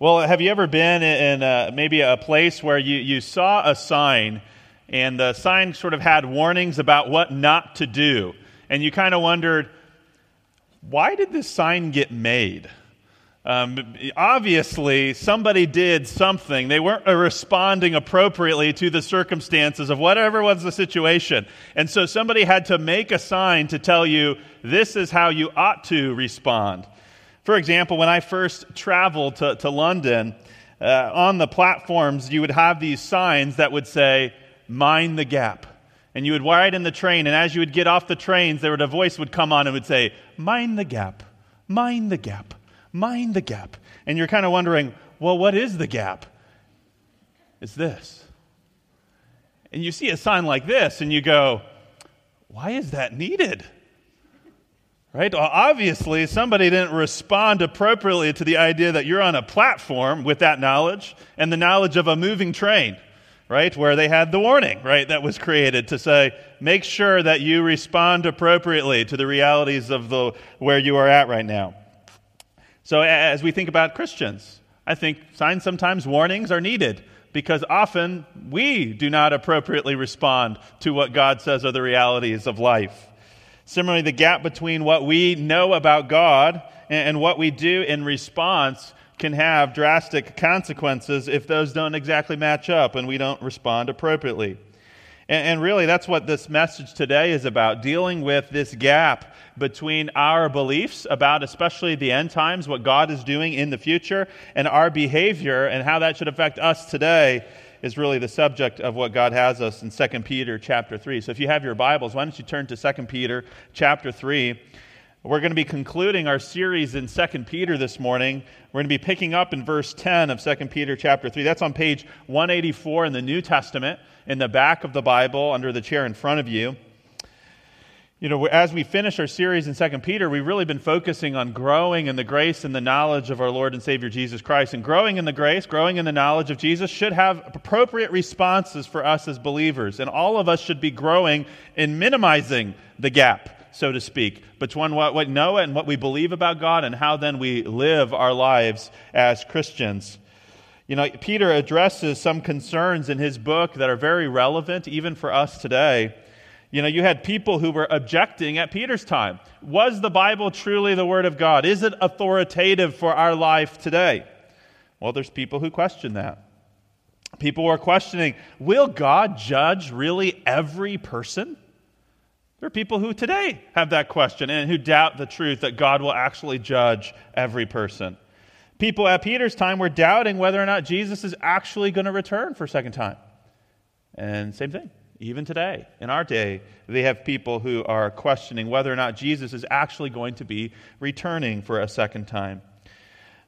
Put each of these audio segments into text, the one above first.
Well, have you ever been in a, maybe a place where you, you saw a sign and the sign sort of had warnings about what not to do? And you kind of wondered, why did this sign get made? Um, obviously, somebody did something. They weren't responding appropriately to the circumstances of whatever was the situation. And so somebody had to make a sign to tell you this is how you ought to respond. For example, when I first traveled to, to London, uh, on the platforms, you would have these signs that would say, Mind the gap. And you would ride in the train, and as you would get off the trains, there would a voice would come on and would say, Mind the gap, mind the gap, mind the gap. And you're kind of wondering, well, what is the gap? It's this. And you see a sign like this, and you go, why is that needed? Right? Obviously, somebody didn't respond appropriately to the idea that you're on a platform with that knowledge and the knowledge of a moving train, right? Where they had the warning, right, that was created to say, make sure that you respond appropriately to the realities of the, where you are at right now. So, as we think about Christians, I think signs, sometimes warnings are needed because often we do not appropriately respond to what God says are the realities of life. Similarly, the gap between what we know about God and what we do in response can have drastic consequences if those don't exactly match up and we don't respond appropriately. And, really, that's what this message today is about dealing with this gap between our beliefs about, especially the end times, what God is doing in the future, and our behavior and how that should affect us today is really the subject of what God has us in 2 Peter chapter 3. So if you have your Bibles, why don't you turn to 2 Peter chapter 3? We're going to be concluding our series in 2 Peter this morning. We're going to be picking up in verse 10 of 2 Peter chapter 3. That's on page 184 in the New Testament, in the back of the Bible, under the chair in front of you. You know, as we finish our series in 2 Peter, we've really been focusing on growing in the grace and the knowledge of our Lord and Savior Jesus Christ. And growing in the grace, growing in the knowledge of Jesus should have appropriate responses for us as believers. And all of us should be growing in minimizing the gap, so to speak, between what we know and what we believe about God and how then we live our lives as Christians. You know, Peter addresses some concerns in his book that are very relevant even for us today. You know, you had people who were objecting at Peter's time. Was the Bible truly the Word of God? Is it authoritative for our life today? Well, there's people who question that. People are questioning will God judge really every person? There are people who today have that question and who doubt the truth that God will actually judge every person. People at Peter's time were doubting whether or not Jesus is actually going to return for a second time. And same thing. Even today, in our day, they have people who are questioning whether or not Jesus is actually going to be returning for a second time.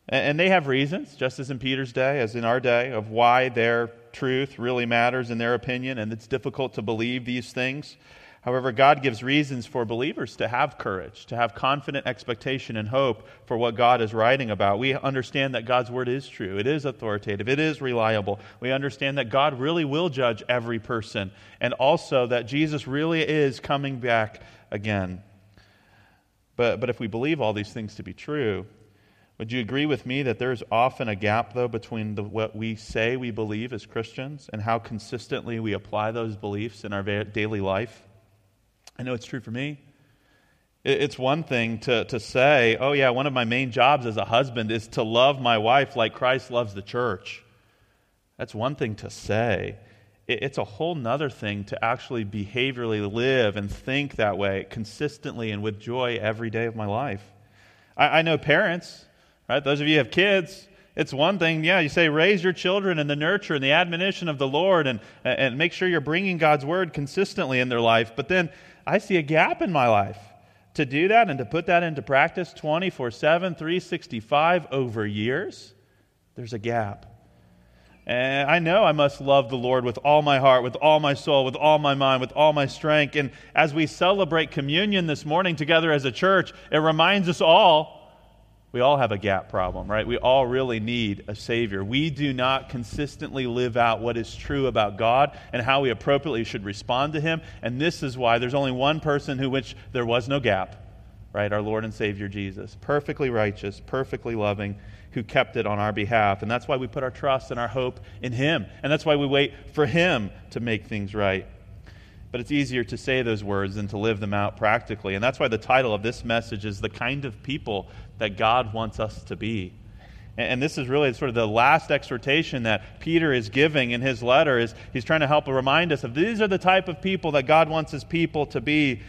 And they have reasons, just as in Peter's day, as in our day, of why their truth really matters in their opinion, and it's difficult to believe these things. However, God gives reasons for believers to have courage, to have confident expectation and hope for what God is writing about. We understand that God's word is true, it is authoritative, it is reliable. We understand that God really will judge every person, and also that Jesus really is coming back again. But, but if we believe all these things to be true, would you agree with me that there's often a gap, though, between the, what we say we believe as Christians and how consistently we apply those beliefs in our daily life? I know it's true for me. It's one thing to, to say, oh, yeah, one of my main jobs as a husband is to love my wife like Christ loves the church. That's one thing to say. It's a whole nother thing to actually behaviorally live and think that way consistently and with joy every day of my life. I, I know parents, right? Those of you who have kids, it's one thing, yeah, you say raise your children in the nurture and the admonition of the Lord and, and make sure you're bringing God's word consistently in their life. But then I see a gap in my life to do that and to put that into practice 24 7, 365 over years. There's a gap. And I know I must love the Lord with all my heart, with all my soul, with all my mind, with all my strength. And as we celebrate communion this morning together as a church, it reminds us all we all have a gap problem, right? We all really need a Savior. We do not consistently live out what is true about God and how we appropriately should respond to Him. And this is why there's only one person who which there was no gap, right? Our Lord and Savior Jesus. Perfectly righteous, perfectly loving. who kept it on our behalf. And that's why we put our trust and our hope in Him. And that's why we wait for Him to make things right. But it's easier to say those words than to live them out practically. And that's why the title of this message is The Kind of People That God Wants Us to Be. And this is really sort of the last exhortation that Peter is giving in his letter is he's trying to help remind us of these are the type of people that God wants his people to be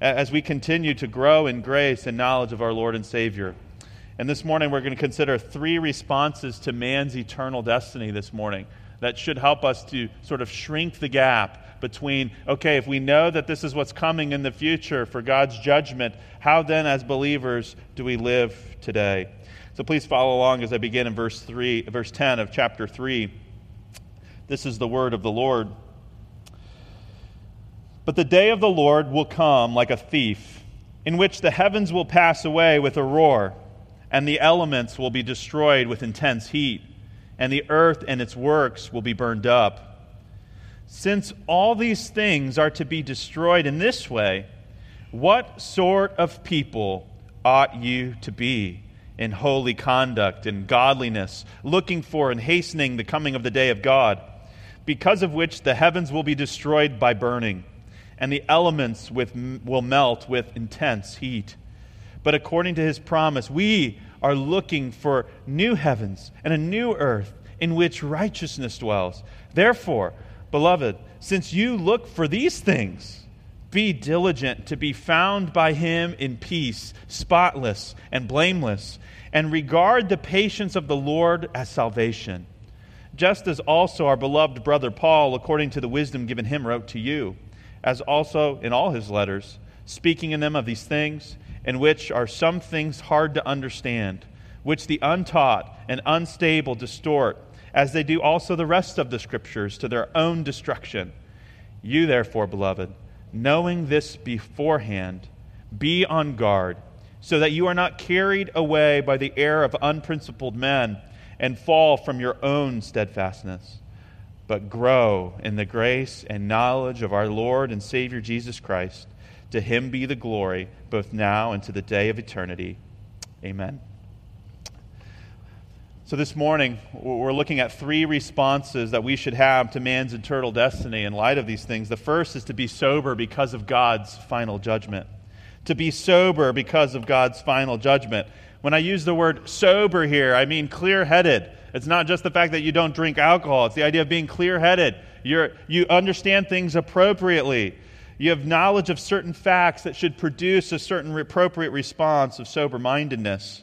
as we continue to grow in grace and knowledge of our Lord and Savior. And this morning we're going to consider three responses to man's eternal destiny this morning that should help us to sort of shrink the gap between, okay, if we know that this is what's coming in the future for God's judgment, how then, as believers, do we live today? So please follow along as I begin in verse 3, verse 10 of chapter 3. This is the word of the Lord. But the day of the Lord will come like a thief, in which the heavens will pass away with a roar, and the elements will be destroyed with intense heat, and the earth and its works will be burned up. Since all these things are to be destroyed in this way, what sort of people ought you to be? in holy conduct and godliness, looking for and hastening the coming of the day of God, because of which the heavens will be destroyed by burning, and the elements with, will melt with intense heat. But according to his promise, we are looking for new heavens and a new earth in which righteousness dwells. Therefore, beloved, since you look for these things, be diligent to be found by him in peace, spotless and blameless and regard the patience of the Lord as salvation, just as also our beloved brother Paul, according to the wisdom given him, wrote to you, as also in all his letters, speaking in them of these things, in which are some things hard to understand, which the untaught and unstable distort, as they do also the rest of the Scriptures, to their own destruction. You, therefore, beloved, knowing this beforehand, be on guard so that you are not carried away by the error of unprincipled men and fall from your own steadfastness, but grow in the grace and knowledge of our Lord and Savior Jesus Christ. To him be the glory, both now and to the day of eternity. Amen. So, this morning, we're looking at three responses that we should have to man's eternal destiny in light of these things. The first is to be sober because of God's final judgment to be sober because of God's final judgment. When I use the word sober here, I mean clear headed. It's not just the fact that you don't drink alcohol, it's the idea of being clear headed. You understand things appropriately. You have knowledge of certain facts that should produce a certain appropriate response of sober mindedness.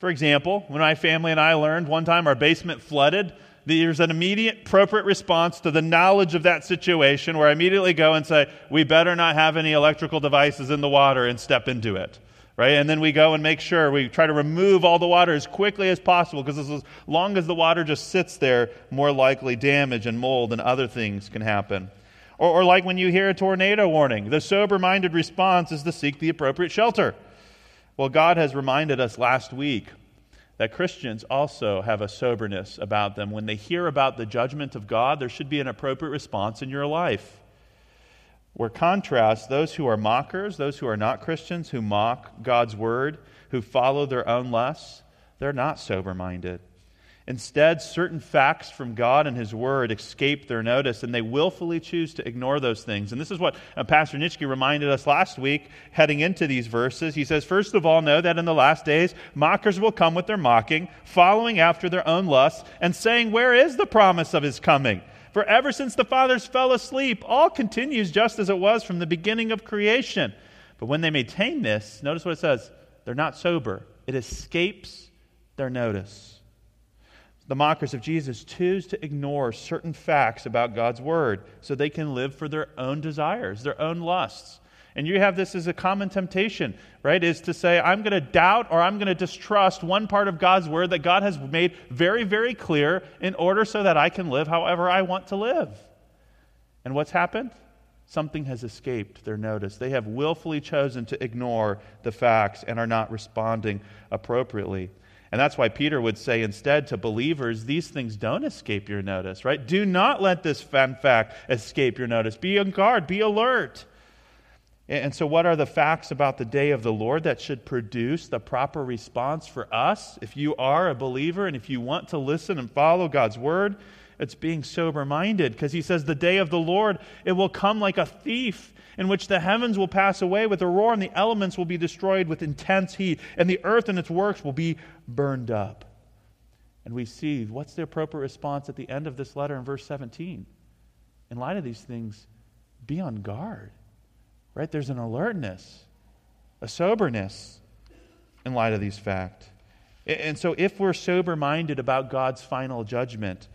For example, when my family and I learned one time our basement flooded, there's an immediate, appropriate response to the knowledge of that situation where I immediately go and say, we better not have any electrical devices in the water and step into it. Right? And then we go and make sure we try to remove all the water as quickly as possible because as long as the water just sits there, more likely damage and mold and other things can happen. Or, or like when you hear a tornado warning, the sober minded response is to seek the appropriate shelter. Well, God has reminded us last week that Christians also have a soberness about them. When they hear about the judgment of God, there should be an appropriate response in your life. Where contrast, those who are mockers, those who are not Christians, who mock God's word, who follow their own lusts, they're not sober minded. Instead, certain facts from God and His Word escape their notice, and they willfully choose to ignore those things. And this is what uh, Pastor Nitschke reminded us last week, heading into these verses. He says, First of all, know that in the last days, mockers will come with their mocking, following after their own lusts, and saying, Where is the promise of His coming? For ever since the fathers fell asleep, all continues just as it was from the beginning of creation. But when they maintain this, notice what it says they're not sober, it escapes their notice the mockers of Jesus choose to ignore certain facts about God's word so they can live for their own desires, their own lusts. And you have this as a common temptation, right? Is to say, I'm going to doubt or I'm going to distrust one part of God's word that God has made very, very clear in order so that I can live however I want to live. And what's happened? Something has escaped their notice. They have willfully chosen to ignore the facts and are not responding appropriately. And that's why Peter would say instead to believers, these things don't escape your notice, right? Do not let this fact escape your notice. Be on guard, be alert. And so, what are the facts about the day of the Lord that should produce the proper response for us? If you are a believer and if you want to listen and follow God's word, it's being sober minded because he says, The day of the Lord, it will come like a thief, in which the heavens will pass away with a roar, and the elements will be destroyed with intense heat, and the earth and its works will be burned up. And we see what's the appropriate response at the end of this letter in verse 17. In light of these things, be on guard right? There's an alertness, a soberness in light of these facts. And so, if we're sober minded about God's final judgment,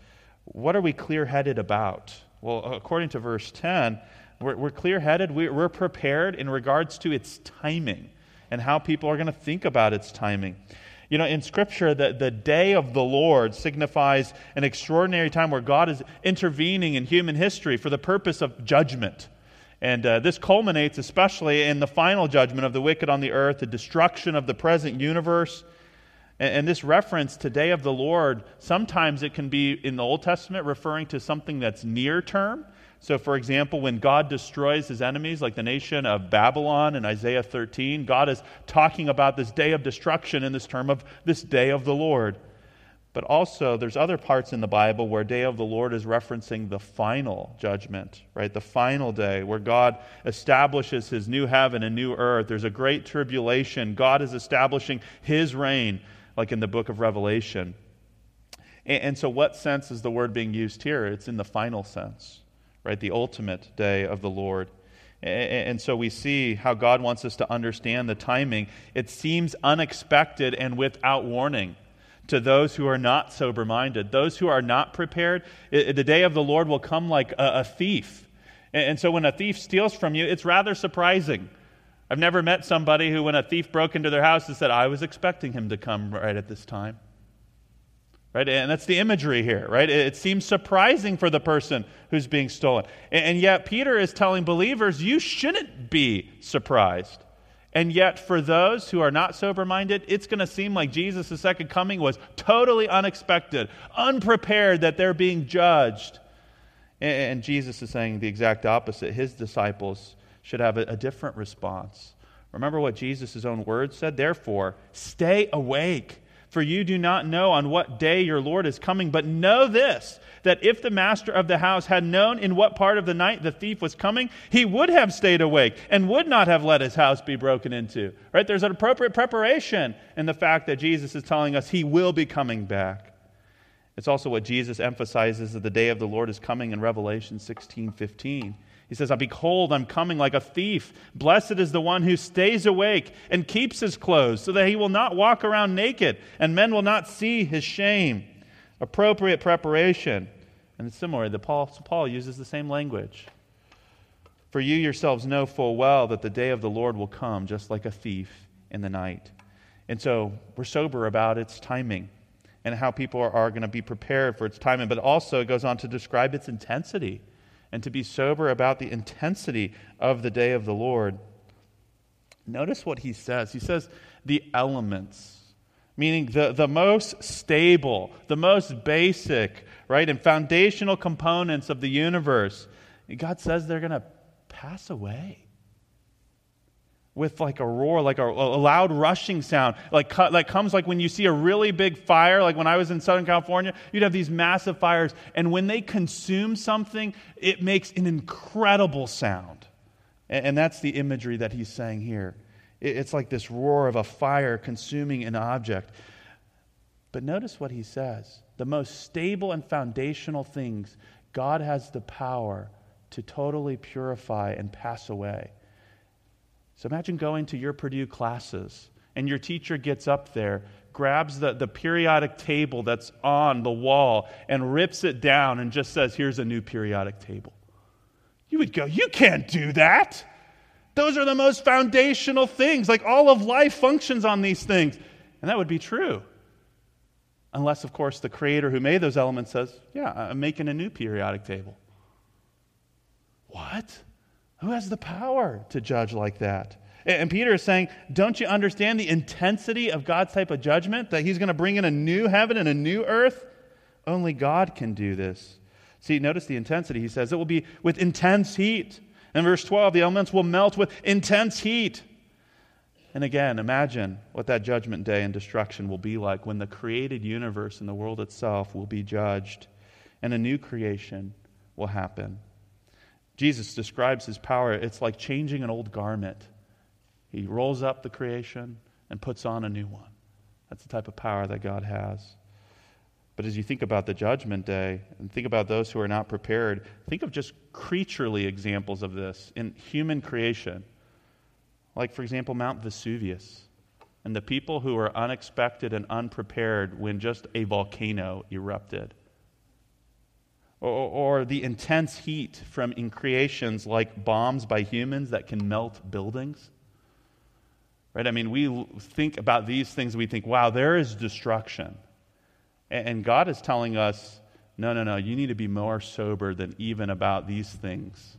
what are we clear headed about? Well, according to verse 10, we're, we're clear headed, we're prepared in regards to its timing and how people are going to think about its timing. You know, in Scripture, the, the day of the Lord signifies an extraordinary time where God is intervening in human history for the purpose of judgment. And uh, this culminates especially in the final judgment of the wicked on the earth, the destruction of the present universe. And, this reference to day of the Lord, sometimes it can be in the Old Testament referring to something that's near term. So, for example, when God destroys his enemies, like the nation of Babylon in Isaiah 13, God is talking about this day of destruction in this term of this day of the Lord. But also, there's other parts in the Bible where day of the Lord is referencing the final judgment, right? The final day where God establishes his new heaven and new earth. There's a great tribulation. God is establishing his reign, like in the book of Revelation. And, and so, what sense is the word being used here? It's in the final sense, right? The ultimate day of the Lord. And so we see how God wants us to understand the timing. It seems unexpected and without warning to those who are not sober minded, those who are not prepared. the day of the Lord will come like a, thief. And so when a thief steals from you, it's rather surprising. I've never met somebody who, when a thief broke into their house, has said, I was expecting him to come right at this time. Right? And that's the imagery here, right? It, seems surprising for the person who's being stolen. And, and yet, Peter is telling believers, you shouldn't be surprised. And yet, for those who are not sober minded, it's going to seem like Jesus' second coming was totally unexpected, unprepared that they're being judged. And Jesus is saying the exact opposite. His disciples should have a, different response. Remember what Jesus' own words said? Therefore, stay awake for you do not know on what day your Lord is coming. But know this that if the master of the house had known in what part of the night the thief was coming, he would have stayed awake and would not have let his house be broken into. Right? There's an appropriate preparation in the fact that Jesus is telling us he will be coming back. It's also what Jesus emphasizes that the day of the Lord is coming in Revelation 16 15. He says, I Behold, I'm coming like a thief. Blessed is the one who stays awake and keeps his clothes, so that he will not walk around naked, and men will not see his shame. Appropriate preparation. And similarly, the Paul, Paul uses the same language. For you yourselves know full well that the day of the Lord will come just like a thief in the night. And so we're sober about its timing and how people are, are going to be prepared for its timing, but also it goes on to describe its intensity and to be sober about the intensity of the day of the Lord. Notice what he says. He says, the elements, meaning the, the most stable, the most basic, right, and foundational components of the universe. God says they're going to pass away with like a roar, like a, a loud rushing sound, like that comes like when you see a really big fire. Like when I was in Southern California, you'd have these massive fires, and when they consume something, it makes an incredible sound. And, and that's the imagery that he's saying here. It, it's like this roar of a fire consuming an object. But notice what he says the most stable and foundational things, God has the power to totally purify and pass away. So imagine going to your Purdue classes and your teacher gets up there, grabs the, the periodic table that's on the wall, and rips it down and just says, Here's a new periodic table. You would go, You can't do that. Those are the most foundational things. Like all of life functions on these things. And that would be true. Unless, of course, the creator who made those elements says, Yeah, I'm making a new periodic table. What? Who has the power to judge like that? And Peter is saying, Don't you understand the intensity of God's type of judgment? That he's going to bring in a new heaven and a new earth? Only God can do this. See, notice the intensity. He says it will be with intense heat. In verse 12, the elements will melt with intense heat. And again, imagine what that judgment day and destruction will be like when the created universe and the world itself will be judged and a new creation will happen. Jesus describes his power, it's like changing an old garment. He rolls up the creation and puts on a new one. That's the type of power that God has. But as you think about the judgment day and think about those who are not prepared, think of just creaturely examples of this in human creation. Like, for example, Mount Vesuvius and the people who were unexpected and unprepared when just a volcano erupted. Or, or the intense heat from in creations like bombs by humans that can melt buildings. Right? I mean, we think about these things, we think, wow, there is destruction. And God is telling us, no, no, no, you need to be more sober than even about these things.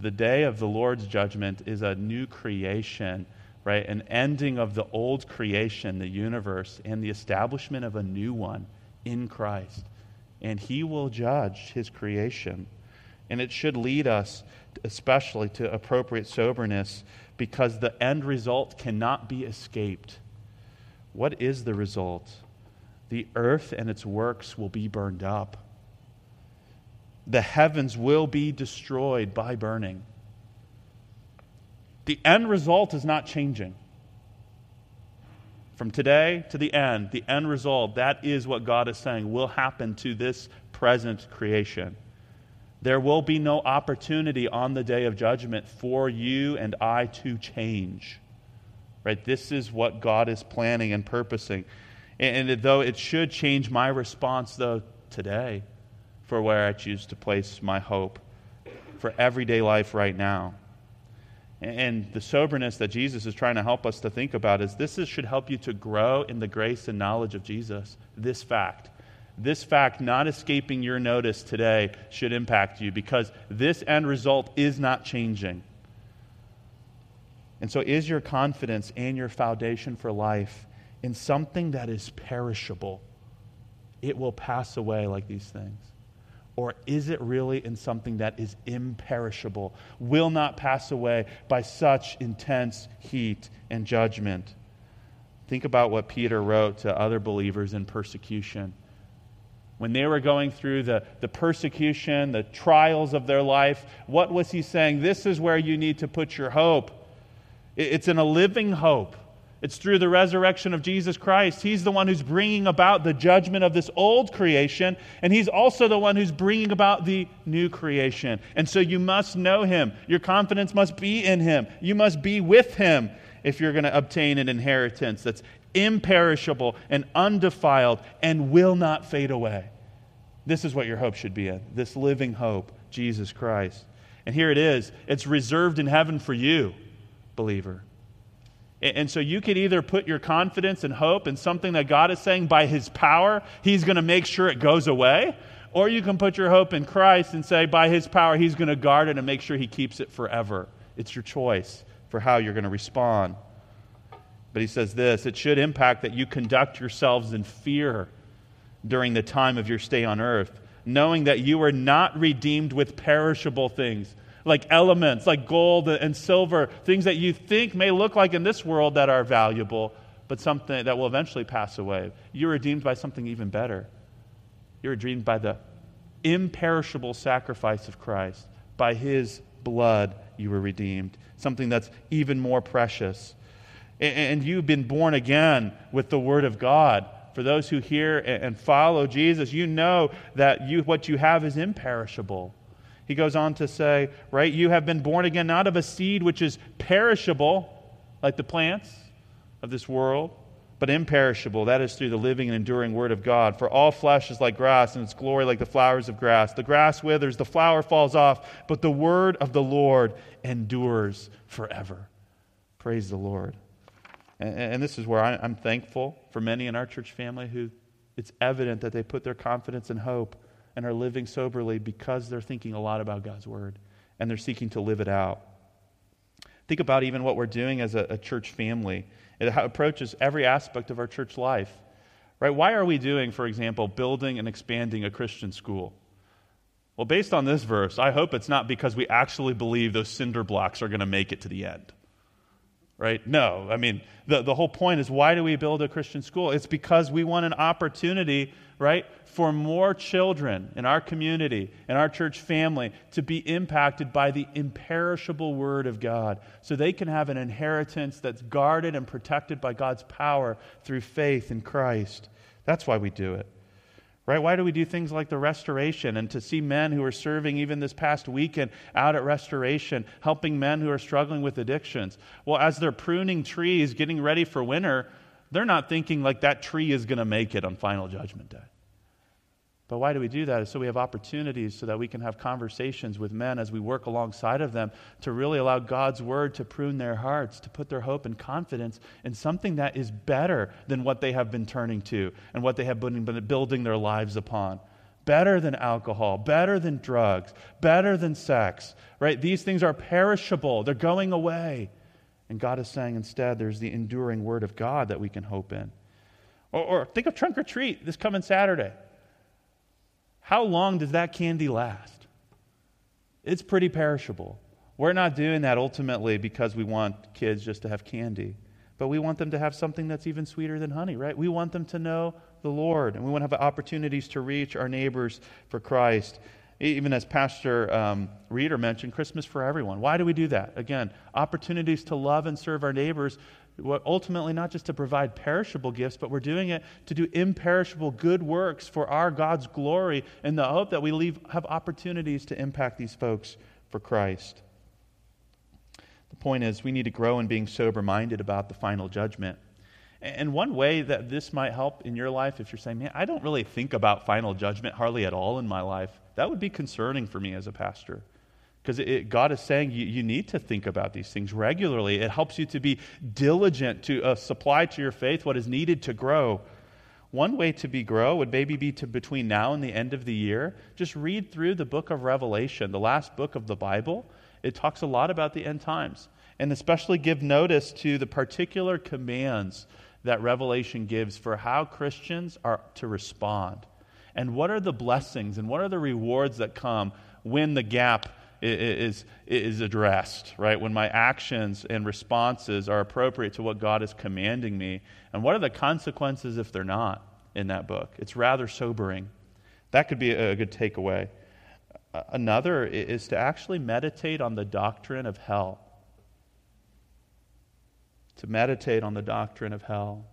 The day of the Lord's judgment is a new creation, right? An ending of the old creation, the universe, and the establishment of a new one in Christ. And He will judge His creation. And it should lead us, especially, to appropriate soberness because the end result cannot be escaped. What is the result? the earth and its works will be burned up. The heavens will be destroyed by burning. The end result is not changing. From today to the end, the end result, that is what God is saying will happen to this present creation. There will be no opportunity on the day of judgment for you and I to change. Right? This is what God is planning and purposing. And, though it should change my response, though, today for where I choose to place my hope for everyday life right now. And the soberness that Jesus is trying to help us to think about is this is, should help you to grow in the grace and knowledge of Jesus. This fact. This fact not escaping your notice today should impact you because this end result is not changing. And so, is your confidence and your foundation for life in something that is perishable, it will pass away like these things? Or is it really in something that is imperishable, will not pass away by such intense heat and judgment? Think about what Peter wrote to other believers in persecution. When they were going through the, the persecution, the trials of their life, what was he saying? This is where you need to put your hope. It's in a living hope it's through the resurrection of Jesus Christ. He's the one who's bringing about the judgment of this old creation, and He's also the one who's bringing about the new creation. And so you must know Him. Your confidence must be in Him. You must be with Him if you're going to obtain an inheritance that's imperishable and undefiled and will not fade away. This is what your hope should be in this living hope, Jesus Christ. And here it is it's reserved in heaven for you, believer. And so you could either put your confidence and hope in something that God is saying by His power, He's going to make sure it goes away. Or you can put your hope in Christ and say, by His power, He's going to guard it and make sure He keeps it forever. It's your choice for how you're going to respond. But He says this it should impact that you conduct yourselves in fear during the time of your stay on earth, knowing that you are not redeemed with perishable things like elements, like gold and silver, things that you think may look like in this world that are valuable, but something that will eventually pass away. You're redeemed by something even better. You're redeemed by the imperishable sacrifice of Christ. By his blood, you were redeemed. Something that's even more precious. And you've been born again with the Word of God. For those who hear and follow Jesus, you know that you, what you have is imperishable. He goes on to say, right, you have been born again not of a seed which is perishable, like the plants of this world, but imperishable. That is through the living and enduring word of God. For all flesh is like grass, and its glory like the flowers of grass. The grass withers, the flower falls off, but the word of the Lord endures forever. Praise the Lord. And, and this is where I, I'm thankful for many in our church family who it's evident that they put their confidence and hope and are living soberly because they're thinking a lot about God's word and they're seeking to live it out. Think about even what we're doing as a, a church family. It approaches every aspect of our church life. Right? Why are we doing, for example, building and expanding a Christian school? Well, based on this verse, I hope it's not because we actually believe those cinder blocks are going to make it to the end. Right? No. I mean, the, the whole point is why do we build a Christian school? It's because we want an opportunity, right, for more children in our community, in our church family, to be impacted by the imperishable Word of God so they can have an inheritance that's guarded and protected by God's power through faith in Christ. That's why we do it. Right? Why do we do things like the restoration and to see men who are serving even this past weekend out at restoration, helping men who are struggling with addictions? Well, as they're pruning trees, getting ready for winter, they're not thinking like that tree is going to make it on final judgment day. But why do we do that? So we have opportunities so that we can have conversations with men as we work alongside of them to really allow God's word to prune their hearts, to put their hope and confidence in something that is better than what they have been turning to and what they have been building their lives upon. Better than alcohol, better than drugs, better than sex, right? These things are perishable, they're going away. And God is saying instead, there's the enduring word of God that we can hope in. Or, or think of trunk or treat this coming Saturday. How long does that candy last? It's pretty perishable. We're not doing that ultimately because we want kids just to have candy, but we want them to have something that's even sweeter than honey, right? We want them to know the Lord, and we want to have opportunities to reach our neighbors for Christ. Even as Pastor um, Reeder mentioned, Christmas for everyone. Why do we do that? Again, opportunities to love and serve our neighbors ultimately not just to provide perishable gifts, but we're doing it to do imperishable good works for our God's glory in the hope that we leave, have opportunities to impact these folks for Christ. The point is, we need to grow in being sober minded about the final judgment. And one way that this might help in your life, if you're saying, man, I don't really think about final judgment hardly at all in my life, that would be concerning for me as a pastor. Because God is saying you, you need to think about these things regularly. It helps you to be diligent to uh, supply to your faith what is needed to grow. One way to be grow would maybe be to between now and the end of the year, just read through the book of Revelation, the last book of the Bible. It talks a lot about the end times, and especially give notice to the particular commands that Revelation gives for how Christians are to respond. And what are the blessings and what are the rewards that come when the gap is, is addressed, right? When my actions and responses are appropriate to what God is commanding me. And what are the consequences if they're not in that book? It's rather sobering. That could be a good takeaway. Another is to actually meditate on the doctrine of hell. To meditate on the doctrine of hell.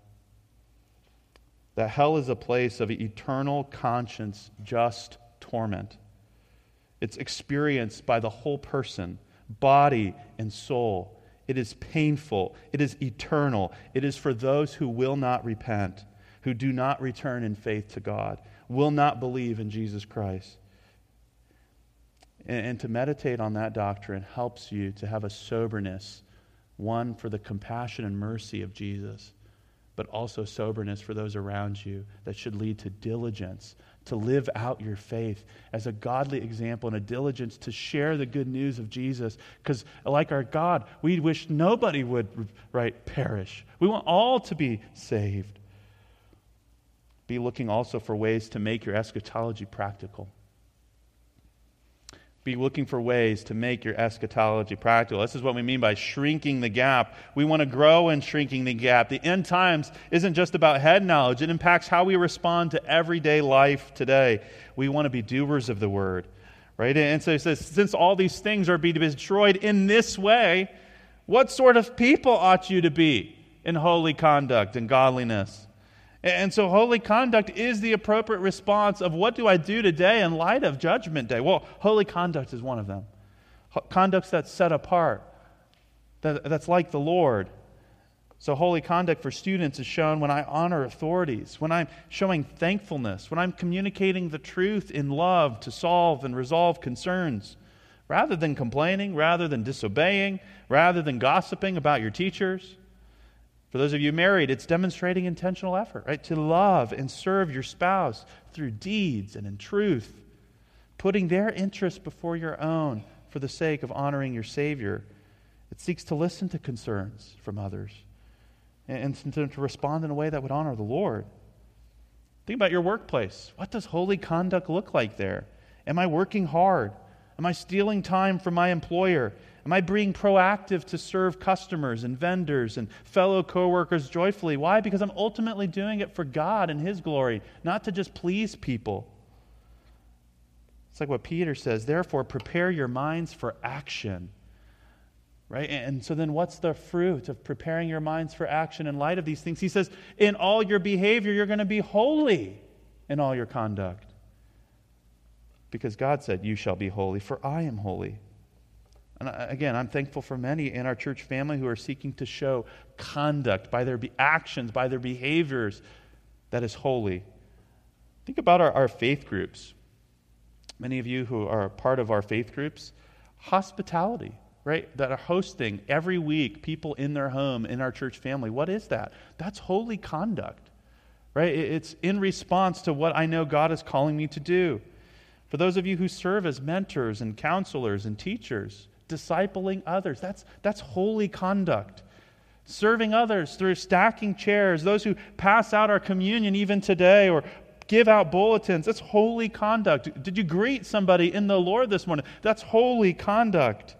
That hell is a place of eternal conscience, just torment. It's experienced by the whole person, body and soul. It is painful. It is eternal. It is for those who will not repent, who do not return in faith to God, will not believe in Jesus Christ. And, and to meditate on that doctrine helps you to have a soberness, one for the compassion and mercy of Jesus, but also soberness for those around you that should lead to diligence to live out your faith as a godly example and a diligence to share the good news of Jesus. Because, like our God, we wish nobody would right, perish. We want all to be saved. Be looking also for ways to make your eschatology practical be looking for ways to make your eschatology practical. This is what we mean by shrinking the gap. We want to grow in shrinking the gap. The end times isn't just about head knowledge, it impacts how we respond to everyday life today. We want to be doers of the word, right? And so he says, since all these things are to be destroyed in this way, what sort of people ought you to be in holy conduct and godliness? And so, holy conduct is the appropriate response of what do I do today in light of Judgment Day? Well, holy conduct is one of them. Conducts that's set apart, that, that's like the Lord. So, holy conduct for students is shown when I honor authorities, when I'm showing thankfulness, when I'm communicating the truth in love to solve and resolve concerns, rather than complaining, rather than disobeying, rather than gossiping about your teachers. For those of you married, it's demonstrating intentional effort, right? To love and serve your spouse through deeds and in truth, putting their interests before your own for the sake of honoring your Savior. It seeks to listen to concerns from others and to, respond in a way that would honor the Lord. Think about your workplace. What does holy conduct look like there? Am I working hard? Am I stealing time from my employer? Am I being proactive to serve customers and vendors and fellow coworkers joyfully? Why? Because I'm ultimately doing it for God and His glory, not to just please people. It's like what Peter says, therefore, prepare your minds for action. Right? And so then what's the fruit of preparing your minds for action in light of these things? He says, in all your behavior, you're going to be holy in all your conduct. Because God said, You shall be holy, for I am holy. And again, I'm thankful for many in our church family who are seeking to show conduct by their actions, by their behaviors that is holy. Think about our, our faith groups. Many of you who are part of our faith groups, hospitality, right? That are hosting every week people in their home, in our church family. What is that? That's holy conduct, right? It's in response to what I know God is calling me to do. For those of you who serve as mentors and counselors and teachers, discipling others. That's, that's holy conduct. Serving others through stacking chairs, those who pass out our communion even today or give out bulletins. That's holy conduct. Did you greet somebody in the Lord this morning? That's holy conduct.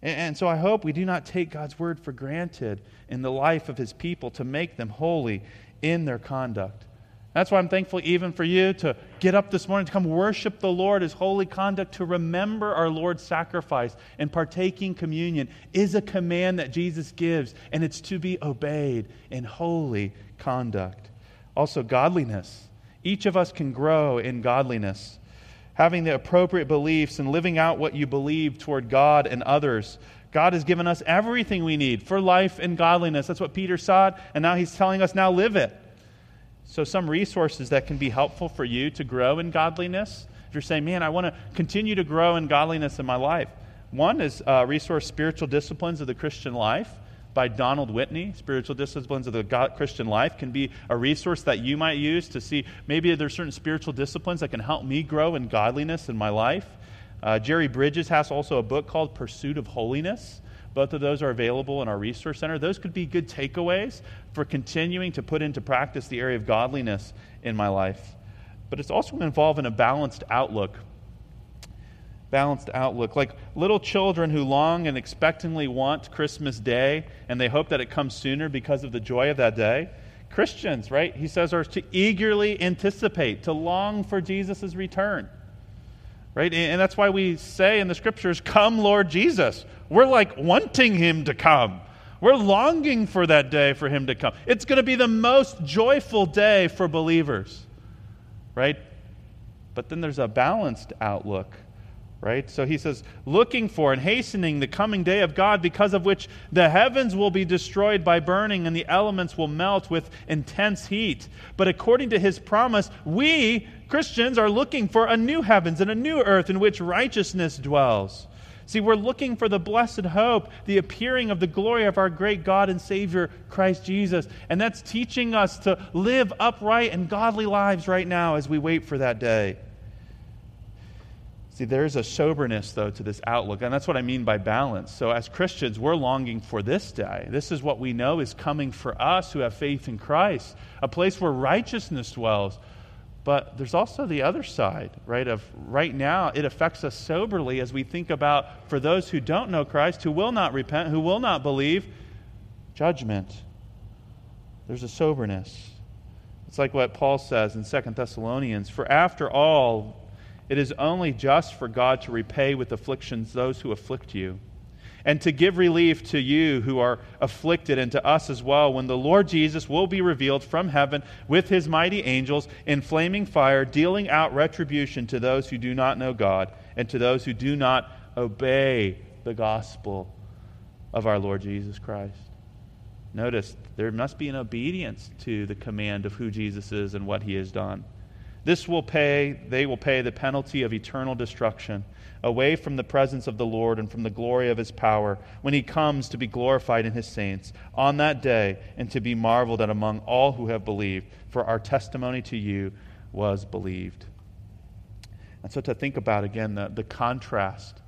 And so I hope we do not take God's word for granted in the life of his people to make them holy in their conduct. That's why I'm thankful even for you to get up this morning to come worship the Lord as holy conduct, to remember our Lord's sacrifice and partaking communion is a command that Jesus gives, and it's to be obeyed in holy conduct. Also, godliness. Each of us can grow in godliness. Having the appropriate beliefs and living out what you believe toward God and others. God has given us everything we need for life and godliness. That's what Peter saw, and now he's telling us, now live it. So, some resources that can be helpful for you to grow in godliness. If you're saying, man, I want to continue to grow in godliness in my life, one is uh, resource Spiritual Disciplines of the Christian Life by Donald Whitney. Spiritual Disciplines of the God, Christian Life can be a resource that you might use to see maybe there's certain spiritual disciplines that can help me grow in godliness in my life. Uh, Jerry Bridges has also a book called Pursuit of Holiness. Both of those are available in our resource center. Those could be good takeaways for continuing to put into practice the area of godliness in my life. But it's also involved in a balanced outlook. Balanced outlook. Like little children who long and expectantly want Christmas Day and they hope that it comes sooner because of the joy of that day. Christians, right? He says, are to eagerly anticipate, to long for Jesus' return. Right? And that's why we say in the scriptures, Come, Lord Jesus. We're like wanting him to come. We're longing for that day for him to come. It's going to be the most joyful day for believers, right? But then there's a balanced outlook, right? So he says, looking for and hastening the coming day of God, because of which the heavens will be destroyed by burning and the elements will melt with intense heat. But according to his promise, we, Christians, are looking for a new heavens and a new earth in which righteousness dwells. See, we're looking for the blessed hope, the appearing of the glory of our great God and Savior, Christ Jesus. And that's teaching us to live upright and godly lives right now as we wait for that day. See, there's a soberness, though, to this outlook, and that's what I mean by balance. So, as Christians, we're longing for this day. This is what we know is coming for us who have faith in Christ, a place where righteousness dwells, but there's also the other side, right? Of right now, it affects us soberly as we think about for those who don't know Christ, who will not repent, who will not believe, judgment. There's a soberness. It's like what Paul says in Second Thessalonians For after all, it is only just for God to repay with afflictions those who afflict you and to give relief to you who are afflicted and to us as well when the Lord Jesus will be revealed from heaven with his mighty angels in flaming fire, dealing out retribution to those who do not know God and to those who do not obey the gospel of our Lord Jesus Christ. Notice there must be an obedience to the command of who Jesus is and what he has done. This will pay, they will pay the penalty of eternal destruction away from the presence of the Lord and from the glory of his power, when he comes to be glorified in his saints on that day and to be marveled at among all who have believed, for our testimony to you was believed. And so to think about again the, the contrast.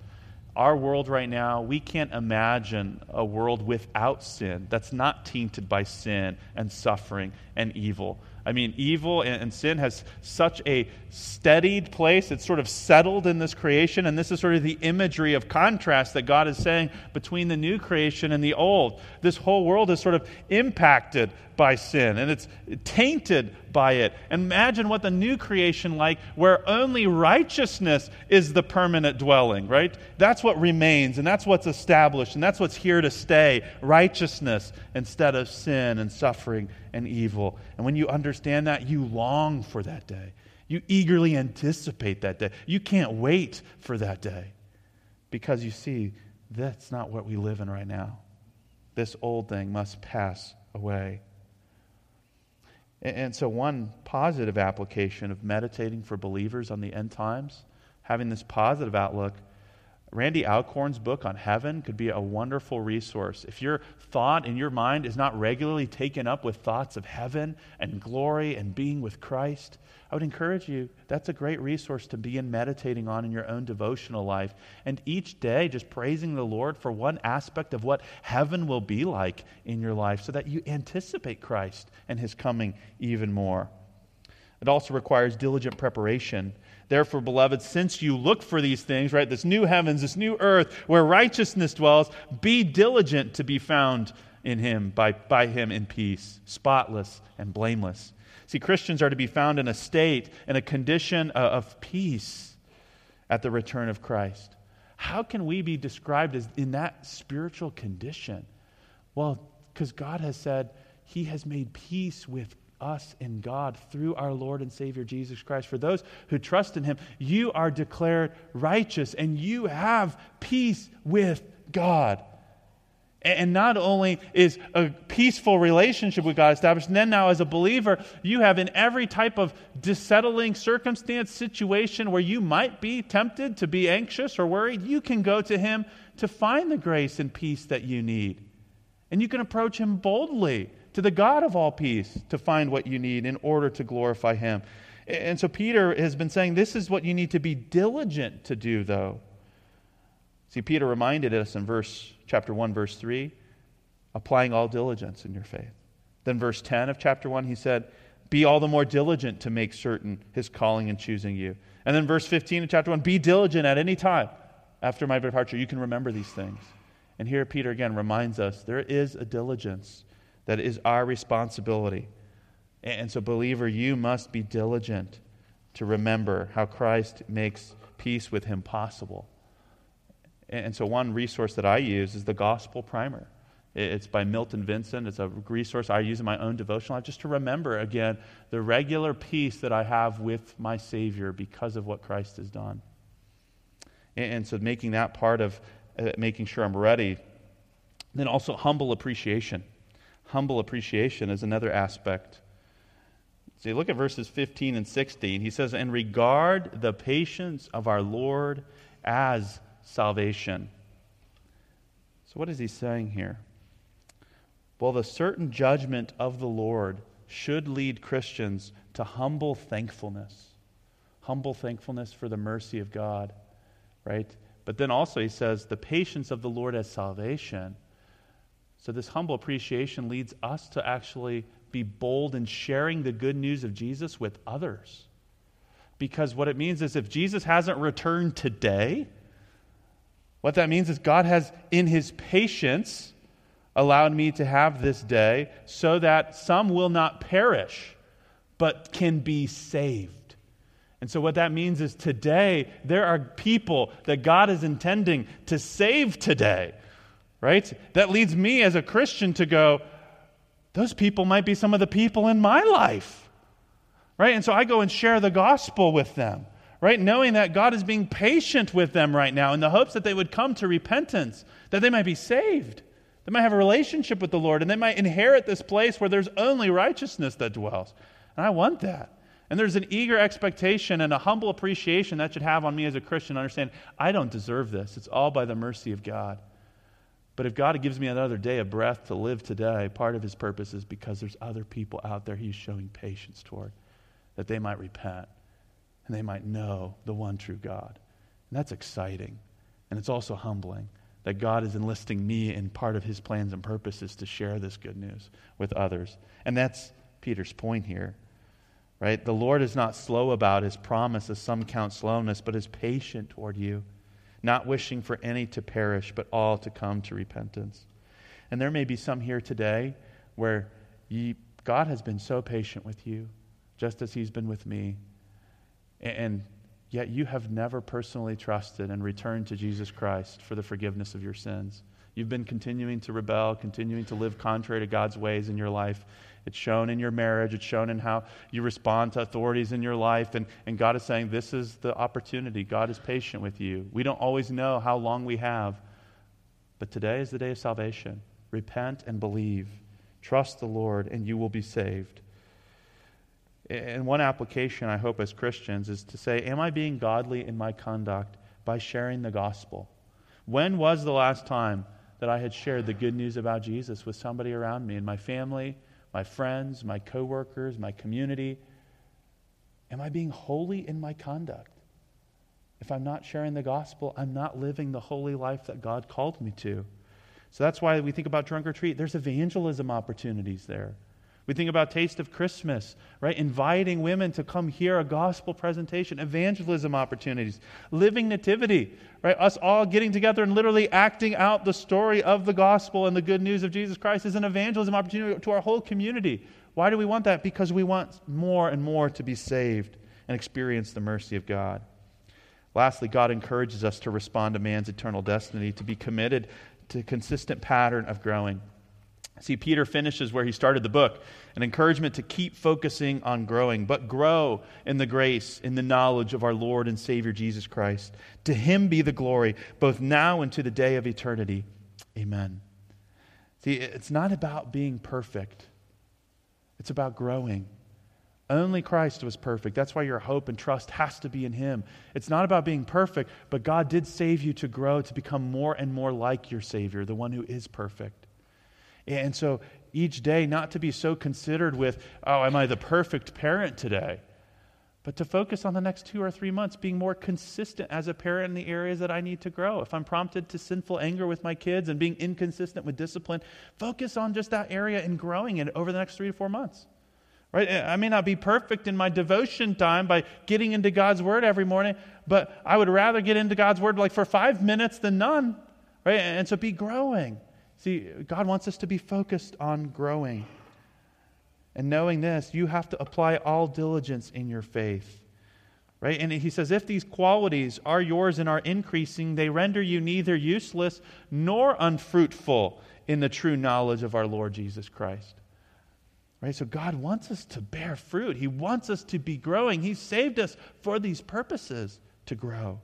Our world right now, we can't imagine a world without sin that's not tainted by sin and suffering and evil. I mean, evil and, and, sin has such a steadied place. It's sort of settled in this creation. And this is sort of the imagery of contrast that God is saying between the new creation and the old. This whole world is sort of impacted by sin and it's tainted by it. Imagine what the new creation like where only righteousness is the permanent dwelling, right? That's what remains and that's what's established and that's what's here to stay, righteousness instead of sin and suffering and evil. And when you understand that, you long for that day. You eagerly anticipate that day. You can't wait for that day because you see that's not what we live in right now. This old thing must pass away. And so, one positive application of meditating for believers on the end times, having this positive outlook, Randy Alcorn's book on heaven could be a wonderful resource. If your thought in your mind is not regularly taken up with thoughts of heaven and glory and being with Christ, I would encourage you, that's a great resource to begin meditating on in your own devotional life. And each day, just praising the Lord for one aspect of what heaven will be like in your life so that you anticipate Christ and his coming even more. It also requires diligent preparation. Therefore, beloved, since you look for these things, right, this new heavens, this new earth where righteousness dwells, be diligent to be found in him, by, by him in peace, spotless and blameless. See, Christians are to be found in a state, in a condition uh, of peace at the return of Christ. How can we be described as in that spiritual condition? Well, because God has said he has made peace with us in God through our Lord and Savior Jesus Christ. For those who trust in Him, you are declared righteous and you have peace with God. And not only is a peaceful relationship with God established, and then now as a believer, you have in every type of dissettling circumstance, situation where you might be tempted to be anxious or worried, you can go to Him to find the grace and peace that you need. And you can approach Him boldly to the God of all peace to find what you need in order to glorify Him. And so Peter has been saying this is what you need to be diligent to do, though. See, Peter reminded us in verse chapter 1, verse 3, applying all diligence in your faith. Then verse 10 of chapter 1, he said, Be all the more diligent to make certain his calling and choosing you. And then verse 15 of chapter 1, be diligent at any time after my departure. You can remember these things. And here Peter again reminds us there is a diligence that is our responsibility. And so, believer, you must be diligent to remember how Christ makes peace with him possible. And so, one resource that I use is the Gospel Primer. It's by Milton Vincent. It's a resource I use in my own devotional life just to remember again the regular peace that I have with my Savior because of what Christ has done. And so, making that part of uh, making sure I'm ready. Then also humble appreciation humble appreciation is another aspect. See, look at verses 15 and 16. He says, And regard the patience of our Lord as salvation. So, what is he saying here? Well, the certain judgment of the Lord should lead Christians to humble thankfulness. Humble thankfulness for the mercy of God, right? But then also he says, the patience of the Lord as salvation. So, this humble appreciation leads us to actually be bold in sharing the good news of Jesus with others. Because what it means is if Jesus hasn't returned today, what that means is God has, in his patience, allowed me to have this day so that some will not perish, but can be saved. And so, what that means is today, there are people that God is intending to save today right? That leads me as a Christian to go, those people might be some of the people in my life, right? And so I go and share the gospel with them, right? Knowing that God is being patient with them right now in the hopes that they would come to repentance, that they might be saved. They might have a relationship with the Lord, and they might inherit this place where there's only righteousness that dwells. And I want that. And there's an eager expectation and a humble appreciation that should have on me as a Christian understand I don't deserve this. It's all by the mercy of God. But if God gives me another day of breath to live today, part of his purpose is because there's other people out there he's showing patience toward, that they might repent and they might know the one true God. And that's exciting. And it's also humbling that God is enlisting me in part of his plans and purposes to share this good news with others. And that's Peter's point here. Right? The Lord is not slow about his promise, as some count slowness, but is patient toward you, not wishing for any to perish, but all to come to repentance. And there may be some here today where God has been so patient with you, just as he's been with me. And yet you have never personally trusted and returned to Jesus Christ for the forgiveness of your sins. You've been continuing to rebel, continuing to live contrary to God's ways in your life. It's shown in your marriage, it's shown in how you respond to authorities in your life. And, and God is saying, This is the opportunity. God is patient with you. We don't always know how long we have, but today is the day of salvation. Repent and believe. Trust the Lord, and you will be saved. And one application, I hope, as Christians, is to say, Am I being godly in my conduct by sharing the gospel? When was the last time that I had shared the good news about Jesus with somebody around me, in my family, my friends, my coworkers, my community? Am I being holy in my conduct? If I'm not sharing the gospel, I'm not living the holy life that God called me to. So that's why we think about Trunk or Treat. There's evangelism opportunities there. We think about Taste of Christmas, right? Inviting women to come hear a gospel presentation, evangelism opportunities, living nativity, right? Us all getting together and literally acting out the story of the gospel and the good news of Jesus Christ is an evangelism opportunity to our whole community. Why do we want that? Because we want more and more to be saved and experience the mercy of God. Lastly, God encourages us to respond to man's eternal destiny, to be committed to a consistent pattern of growing. See, Peter finishes where he started the book an encouragement to keep focusing on growing, but grow in the grace, in the knowledge of our Lord and Savior Jesus Christ. To him be the glory, both now and to the day of eternity. Amen. See, it's not about being perfect, it's about growing. Only Christ was perfect. That's why your hope and trust has to be in Him. It's not about being perfect, but God did save you to grow, to become more and more like your Savior, the one who is perfect. And so each day, not to be so considered with, oh, am I the perfect parent today? But to focus on the next two or three months, being more consistent as a parent in the areas that I need to grow. If I'm prompted to sinful anger with my kids and being inconsistent with discipline, focus on just that area and growing it over the next three to four months. Right? Eh, I may not be perfect in my devotion time by getting into God's Word every morning, but I would rather get into God's Word like for five minutes than none. Right? And so be growing. See, God wants us to be focused on growing. And knowing this, you have to apply all diligence in your faith. Right? And he says, if these qualities are yours and are increasing, they render you neither useless nor unfruitful in the true knowledge of our Lord Jesus Christ. Right? So God wants us to bear fruit. He wants us to be growing. He saved us for these purposes to grow.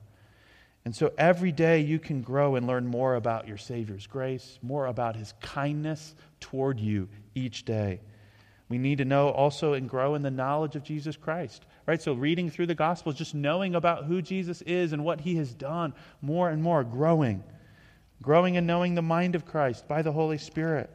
And so every day you can grow and learn more about your Savior's grace, more about his kindness toward you each day. We need to know also and grow in the knowledge of Jesus Christ. Right? So reading through the Gospels, just knowing about who Jesus is and what he has done more and more, growing. Growing and knowing the mind of Christ by the Holy Spirit.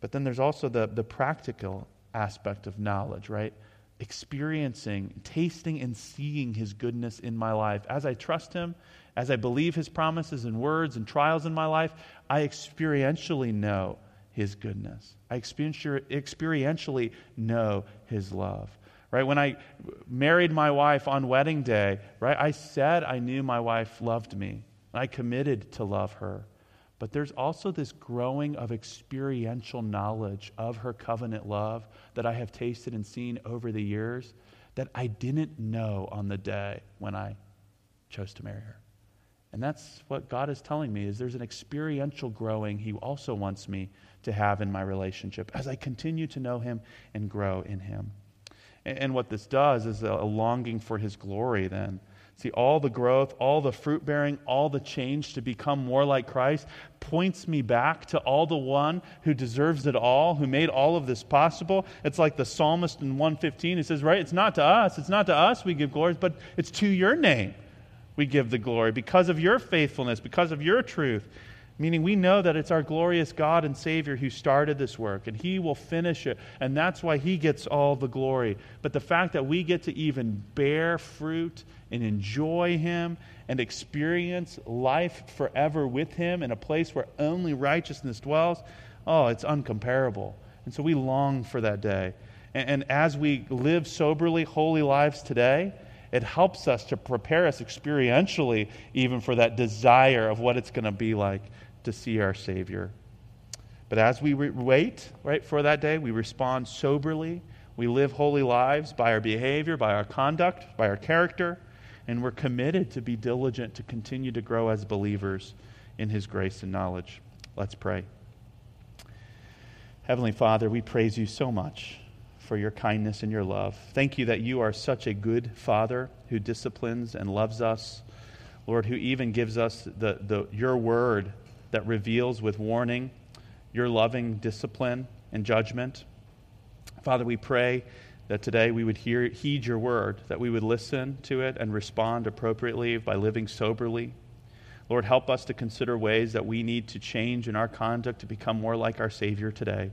But then there's also the, the practical aspect of knowledge, right? Experiencing, tasting, and seeing His goodness in my life. As I trust Him, as I believe His promises and words and trials in my life, I experientially know His goodness. I experientially know His love. Right? When I married my wife on wedding day, right, I said I knew my wife loved me. And I committed to love her. But there's also this growing of experiential knowledge of her covenant love that I have tasted and seen over the years that I didn't know on the day when I chose to marry her. And that's what God is telling me is there's an experiential growing he also wants me to have in my relationship as I continue to know him and grow in him. And, what this does is a longing for his glory then See, all the growth, all the fruit bearing, all the change to become more like Christ points me back to all the one who deserves it all, who made all of this possible. It's like the psalmist in 115. He says, right, it's not to us, it's not to us we give glory, but it's to your name we give the glory because of your faithfulness, because of your truth. Meaning, we know that it's our glorious God and Savior who started this work, and He will finish it. And that's why He gets all the glory. But the fact that we get to even bear fruit and enjoy Him and experience life forever with Him in a place where only righteousness dwells, oh, it's uncomparable. And so we long for that day. And, and as we live soberly, holy lives today, it helps us to prepare us experientially even for that desire of what it's going to be like to see our Savior. But as we re- wait, right, for that day, we respond soberly. We live holy lives by our behavior, by our conduct, by our character, and we're committed to be diligent to continue to grow as believers in His grace and knowledge. Let's pray. Heavenly Father, we praise you so much for your kindness and your love. Thank you that you are such a good Father who disciplines and loves us. Lord, who even gives us the, the, your word that reveals with warning your loving discipline and judgment. Father, we pray that today we would hear, heed your word, that we would listen to it and respond appropriately by living soberly. Lord, help us to consider ways that we need to change in our conduct to become more like our Savior today.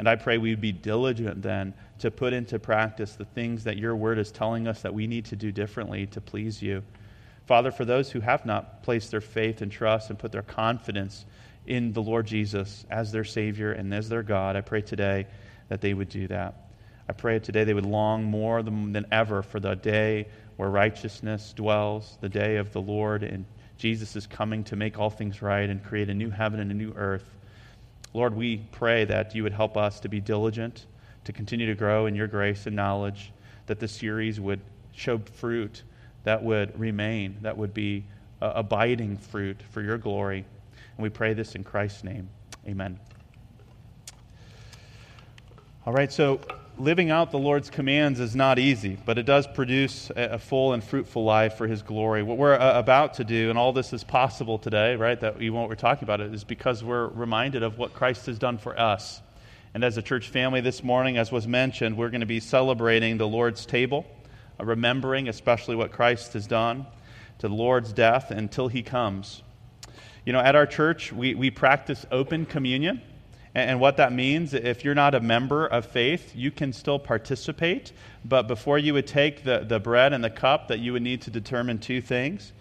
And I pray we'd be diligent then to put into practice the things that your word is telling us that we need to do differently to please you. Father, for those who have not placed their faith and trust and put their confidence in the Lord Jesus as their Savior and as their God, I pray today that they would do that. I pray today they would long more than ever for the day where righteousness dwells, the day of the Lord, and Jesus is coming to make all things right and create a new heaven and a new earth. Lord, we pray that you would help us to be diligent, to continue to grow in your grace and knowledge, that the series would show fruit that would remain, that would be uh, abiding fruit for your glory. And we pray this in Christ's name. Amen. All right, so living out the Lord's commands is not easy, but it does produce a full and fruitful life for His glory. What we're uh, about to do, and all this is possible today, right, that even what we're talking about it, is because we're reminded of what Christ has done for us. And as a church family this morning, as was mentioned, we're going to be celebrating the Lord's table, remembering especially what Christ has done to the Lord's death until He comes. You know, at our church, we, we practice open communion. And what that means, if you're not a member of faith, you can still participate. But before you would take the, the bread and the cup, that you would need to determine two things.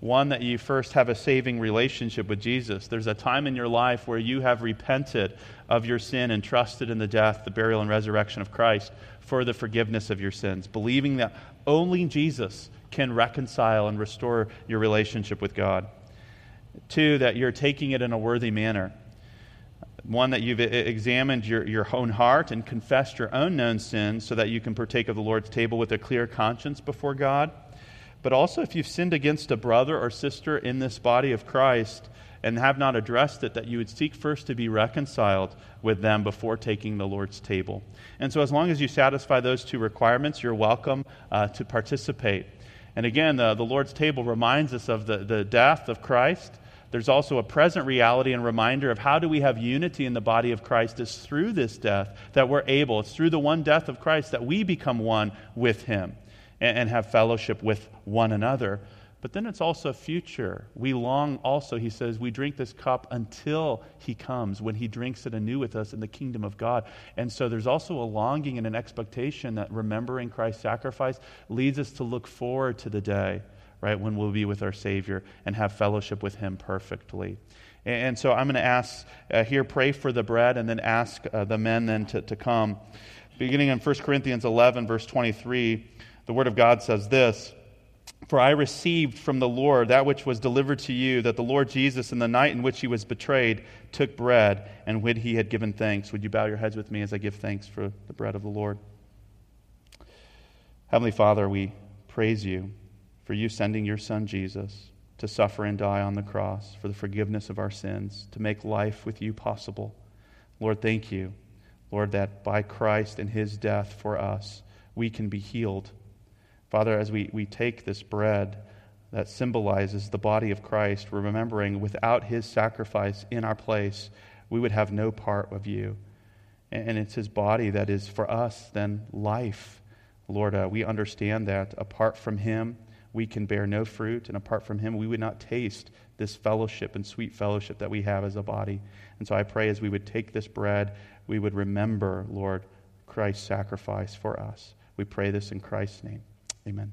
One, that you first have a saving relationship with Jesus. There's a time in your life where you have repented of your sin and trusted in the death, the burial, and resurrection of Christ for the forgiveness of your sins, believing that only Jesus can reconcile and restore your relationship with God. Two, that you're taking it in a worthy manner one, that you've examined your, your own heart and confessed your own known sins so that you can partake of the Lord's table with a clear conscience before God. But also, if you've sinned against a brother or sister in this body of Christ and have not addressed it, that you would seek first to be reconciled with them before taking the Lord's table. And so, as long as you satisfy those two requirements, you're welcome uh, to participate. And again, the, the Lord's table reminds us of the, the death of Christ there's also a present reality and reminder of how do we have unity in the body of Christ is through this death that we're able. It's through the one death of Christ that we become one with him and, and have fellowship with one another. But then it's also future. We long also, he says, we drink this cup until he comes, when he drinks it anew with us in the kingdom of God. And so there's also a longing and an expectation that remembering Christ's sacrifice leads us to look forward to the day right, when we'll be with our Savior and have fellowship with Him perfectly. And so I'm going to ask uh, here, pray for the bread, and then ask uh, the men then to, to come. Beginning in 1 Corinthians 11, verse 23, the Word of God says this For I received from the Lord that which was delivered to you, that the Lord Jesus, in the night in which he was betrayed, took bread, and when he had given thanks. Would you bow your heads with me as I give thanks for the bread of the Lord? Heavenly Father, we praise you for you sending your Son Jesus to suffer and die on the cross for the forgiveness of our sins, to make life with you possible. Lord, thank you, Lord, that by Christ and his death for us, we can be healed. Father, as we, we take this bread that symbolizes the body of Christ, we're remembering without his sacrifice in our place, we would have no part of you. And it's his body that is for us then life. Lord, uh, we understand that apart from him, we can bear no fruit, and apart from him, we would not taste this fellowship and sweet fellowship that we have as a body. And so I pray as we would take this bread, we would remember, Lord, Christ's sacrifice for us. We pray this in Christ's name. Amen.